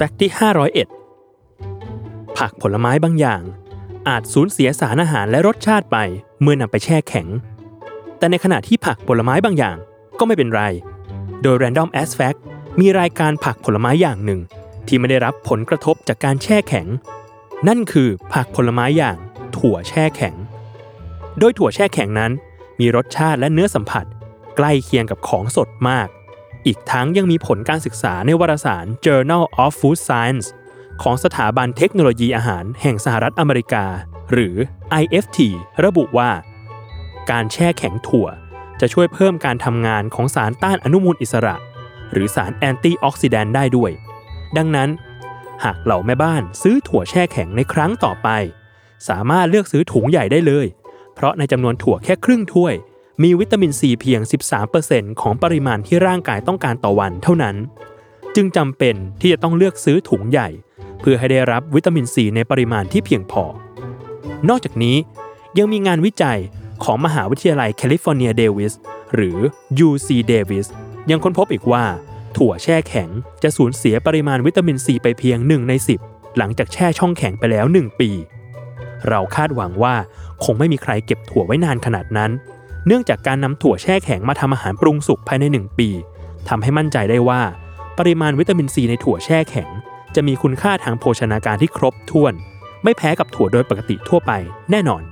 แฟกต์ที่ 501 ผักผลไม้บางอย่าง อาจสูญเสียสารอาหารและรสชาติไปเมื่อนำไปแช่แข็ง แต่ในขณะที่ผักผลไม้บางอย่างก็ไม่เป็นไร โดย Random As Fact มีรายการผักผลไม้อย่างหนึ่ง ที่ไม่ได้รับผลกระทบจากการแช่แข็ง นั่นคือผักผลไม้อย่างถั่วแช่แข็ง โดยถั่วแช่แข็งนั้น มีรสชาติและเนื้อสัมผัส ใกล้เคียงกับของสดมาก อีกทั้งยังมีผลการศึกษาในวารสาร Journal of Food Science ของสถาบันเทคโนโลยีอาหารแห่งสหรัฐอเมริกา หรือ IFT ระบุว่า การแช่แข็งถั่ว จะช่วยเพิ่มการทำงานของสารต้านอนุมูลอิสระ หรือสารแอนตี้ออกซิแดนต์ได้ด้วย ดังนั้น หากเหล่าแม่บ้านซื้อถั่วแช่แข็งในครั้งต่อไป สามารถเลือกซื้อถุงใหญ่ได้เลย เพราะในจำนวนถั่วแค่ครึ่งถ้วย มีวิตามินซีเพียง 13%ของปริมาณที่ร่างกายต้องการต่อวันเท่านั้น จึงจำเป็นที่จะต้องเลือกซื้อถุงใหญ่ เพื่อให้ได้รับวิตามินซีในปริมาณที่เพียงพอ นอกจากนี้ยังมีงานวิจัยของมหาวิทยาลัยแคลิฟอร์เนียเดวิสหรือ UC Davis ยังค้นพบอีกว่า ถั่วแช่แข็งจะสูญเสียปริมาณวิตามินซีไปเพียง 1 ใน 10 หลังจากแช่ช่องแข็งไปแล้ว 1 ปี เราคาดหวังว่าคงไม่มีใครเก็บถั่วไว้นานขนาดนั้น เนื่องจากการนำถั่วแช่แข็งมาทำอาหารปรุงสุกภายใน 1 ปีทำให้มั่นใจได้ว่า ปริมาณวิตามินซีในถั่วแช่แข็ง จะมีคุณค่าทางโภชนาการที่ครบถ้วน ไม่แพ้กับถั่วโดยปกติทั่วไปแน่นอน